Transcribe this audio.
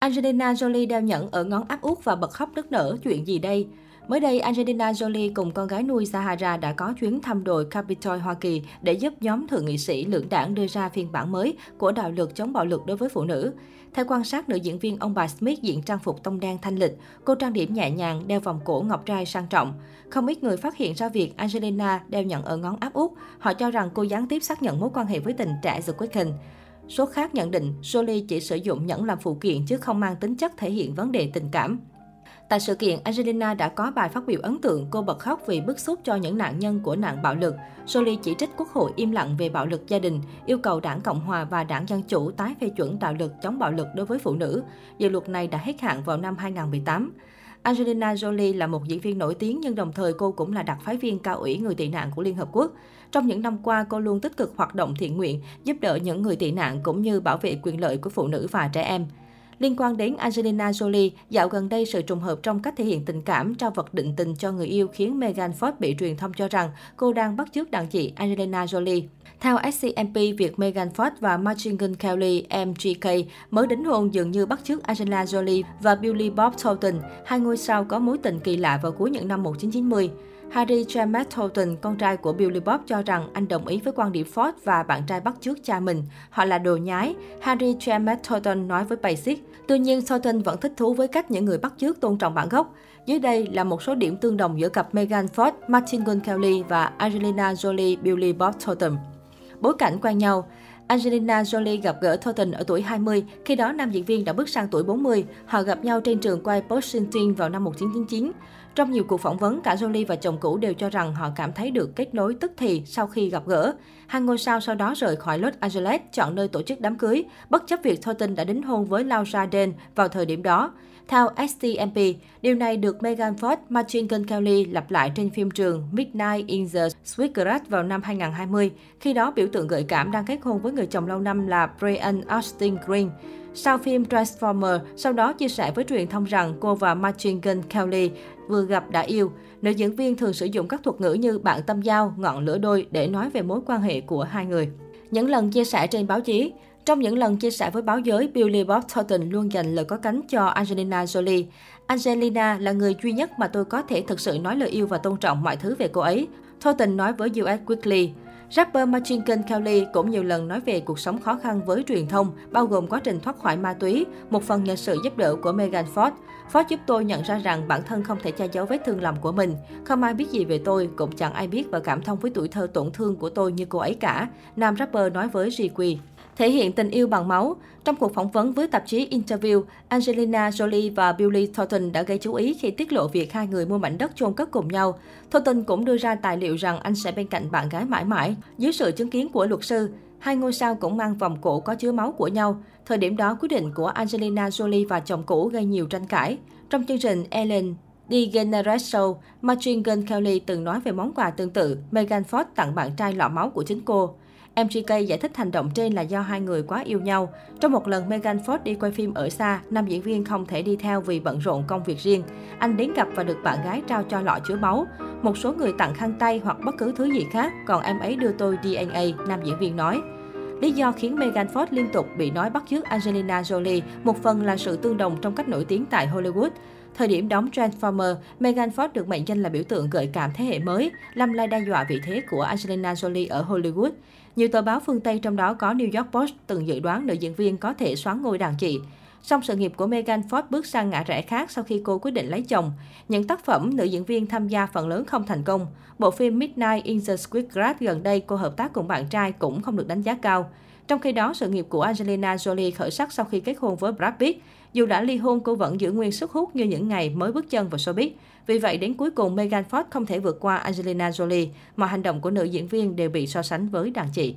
Angelina Jolie đeo nhẫn ở ngón áp út và bật khóc nức nở, chuyện gì đây? Mới đây, Angelina Jolie cùng con gái nuôi Sahara đã có chuyến thăm đồi Capitol, Hoa Kỳ để giúp nhóm thượng nghị sĩ lưỡng đảng đưa ra phiên bản mới của đạo luật chống bạo lực đối với phụ nữ. Theo quan sát, nữ diễn viên ông bà Smith diện trang phục tông đen thanh lịch, cô trang điểm nhẹ nhàng, đeo vòng cổ ngọc trai sang trọng. Không ít người phát hiện ra việc Angelina đeo nhẫn ở ngón áp út. Họ cho rằng cô gián tiếp xác nhận mối quan hệ với tình trẻ The Weeknd. Số khác nhận định Jolie chỉ sử dụng nhẫn làm phụ kiện chứ không mang tính chất thể hiện vấn đề tình cảm. Tại sự kiện, Angelina đã có bài phát biểu ấn tượng, cô bật khóc vì bức xúc cho những nạn nhân của nạn bạo lực. Jolie chỉ trích Quốc hội im lặng về bạo lực gia đình, yêu cầu đảng Cộng Hòa và đảng Dân Chủ tái phê chuẩn đạo luật chống bạo lực đối với phụ nữ. Dự luật này đã hết hạn vào năm 2018. Angelina Jolie là một diễn viên nổi tiếng nhưng đồng thời cô cũng là đặc phái viên cao ủy người tị nạn của Liên Hợp Quốc. Trong những năm qua, cô luôn tích cực hoạt động thiện nguyện, giúp đỡ những người tị nạn cũng như bảo vệ quyền lợi của phụ nữ và trẻ em. Liên quan đến Angelina Jolie, dạo gần đây sự trùng hợp trong cách thể hiện tình cảm trao vật định tình cho người yêu khiến Megan Fox bị truyền thông cho rằng cô đang bắt chước đàn chị Angelina Jolie. Theo SCMP, việc Megan Fox và Machine Kelly MGK mới đính hôn dường như bắt chước Angelina Jolie và Billy Bob Thornton, hai ngôi sao có mối tình kỳ lạ vào cuối những năm 1990. Harry James Thornton, con trai của Billy Bob cho rằng anh đồng ý với quan điểm Ford và bạn trai bắt chước cha mình. Họ là đồ nhái, Harry James Thornton nói với Basic. Tuy nhiên, Thornton vẫn thích thú với cách những người bắt chước tôn trọng bản gốc. Dưới đây là một số điểm tương đồng giữa cặp Megan Ford, Martin Gun Kelly và Angelina Jolie Billy Bob Thornton. Bối cảnh quen nhau Angelina Jolie gặp gỡ Thornton ở tuổi 20, khi đó nam diễn viên đã bước sang tuổi 40. Họ gặp nhau trên trường quay Washington vào năm 1999. Trong nhiều cuộc phỏng vấn, cả Jolie và chồng cũ đều cho rằng họ cảm thấy được kết nối tức thì sau khi gặp gỡ. Hai ngôi sao sau đó rời khỏi Los Angeles, chọn nơi tổ chức đám cưới, bất chấp việc Thornton đã đính hôn với Laura Dern vào thời điểm đó. Theo STMP, điều này được Megan Fox, Martin Gun Kelly lặp lại trên phim trường Midnight in the Sweetgrass vào năm 2020. Khi đó, biểu tượng gợi cảm đang kết hôn với người chồng lâu năm là Brian Austin Green. Sau phim Transformer, sau đó chia sẻ với truyền thông rằng cô và Martin Gun Kelly vừa gặp đã yêu. Nữ diễn viên thường sử dụng các thuật ngữ như bạn tâm giao, ngọn lửa đôi để nói về mối quan hệ của hai người. Những lần chia sẻ trên báo chí, trong những lần chia sẻ với báo giới, Billy Bob Thornton luôn dành lời có cánh cho Angelina Jolie. Angelina là người duy nhất mà tôi có thể thực sự nói lời yêu và tôn trọng mọi thứ về cô ấy. Thornton nói với US Weekly. Rapper Machine Gun Kelly cũng nhiều lần nói về cuộc sống khó khăn với truyền thông, bao gồm quá trình thoát khỏi ma túy, một phần nhờ sự giúp đỡ của Megan Fox. Fox giúp tôi nhận ra rằng bản thân không thể che giấu vết thương lòng của mình. Không ai biết gì về tôi, cũng chẳng ai biết và cảm thông với tuổi thơ tổn thương của tôi như cô ấy cả, nam rapper nói với GQ thể hiện tình yêu bằng máu. Trong cuộc phỏng vấn với tạp chí Interview, Angelina Jolie và Billy Thornton đã gây chú ý khi tiết lộ việc hai người mua mảnh đất chôn cất cùng nhau. Thornton cũng đưa ra tài liệu rằng anh sẽ bên cạnh bạn gái mãi mãi. Dưới sự chứng kiến của luật sư, hai ngôi sao cũng mang vòng cổ có chứa máu của nhau. Thời điểm đó, quyết định của Angelina Jolie và chồng cũ gây nhiều tranh cãi. Trong chương trình Ellen DeGeneres Show, Martin Gunn Kelly từng nói về món quà tương tự, Megan Fox tặng bạn trai lọ máu của chính cô. MGK giải thích hành động trên là do hai người quá yêu nhau. Trong một lần Megan Fox đi quay phim ở xa, nam diễn viên không thể đi theo vì bận rộn công việc riêng. Anh đến gặp và được bạn gái trao cho lọ chứa máu. Một số người tặng khăn tay hoặc bất cứ thứ gì khác, còn em ấy đưa tôi DNA, nam diễn viên nói. Lý do khiến Megan Fox liên tục bị nói bắt chước Angelina Jolie một phần là sự tương đồng trong cách nổi tiếng tại Hollywood. Thời điểm đóng Transformer, Megan Fox được mệnh danh là biểu tượng gợi cảm thế hệ mới, làm lai đe dọa vị thế của Angelina Jolie ở Hollywood. Nhiều tờ báo phương Tây trong đó có New York Post từng dự đoán nữ diễn viên có thể xoán ngôi đàn chị. Song sự nghiệp của Megan Fox bước sang ngã rẽ khác sau khi cô quyết định lấy chồng. Những tác phẩm nữ diễn viên tham gia phần lớn không thành công. Bộ phim Midnight in the Sweetgrass gần đây cô hợp tác cùng bạn trai cũng không được đánh giá cao. Trong khi đó, sự nghiệp của Angelina Jolie khởi sắc sau khi kết hôn với Brad Pitt. Dù đã ly hôn, cô vẫn giữ nguyên sức hút như những ngày mới bước chân vào showbiz. Vì vậy, đến cuối cùng, Megan Fox không thể vượt qua Angelina Jolie, mà hành động của nữ diễn viên đều bị so sánh với đàn chị.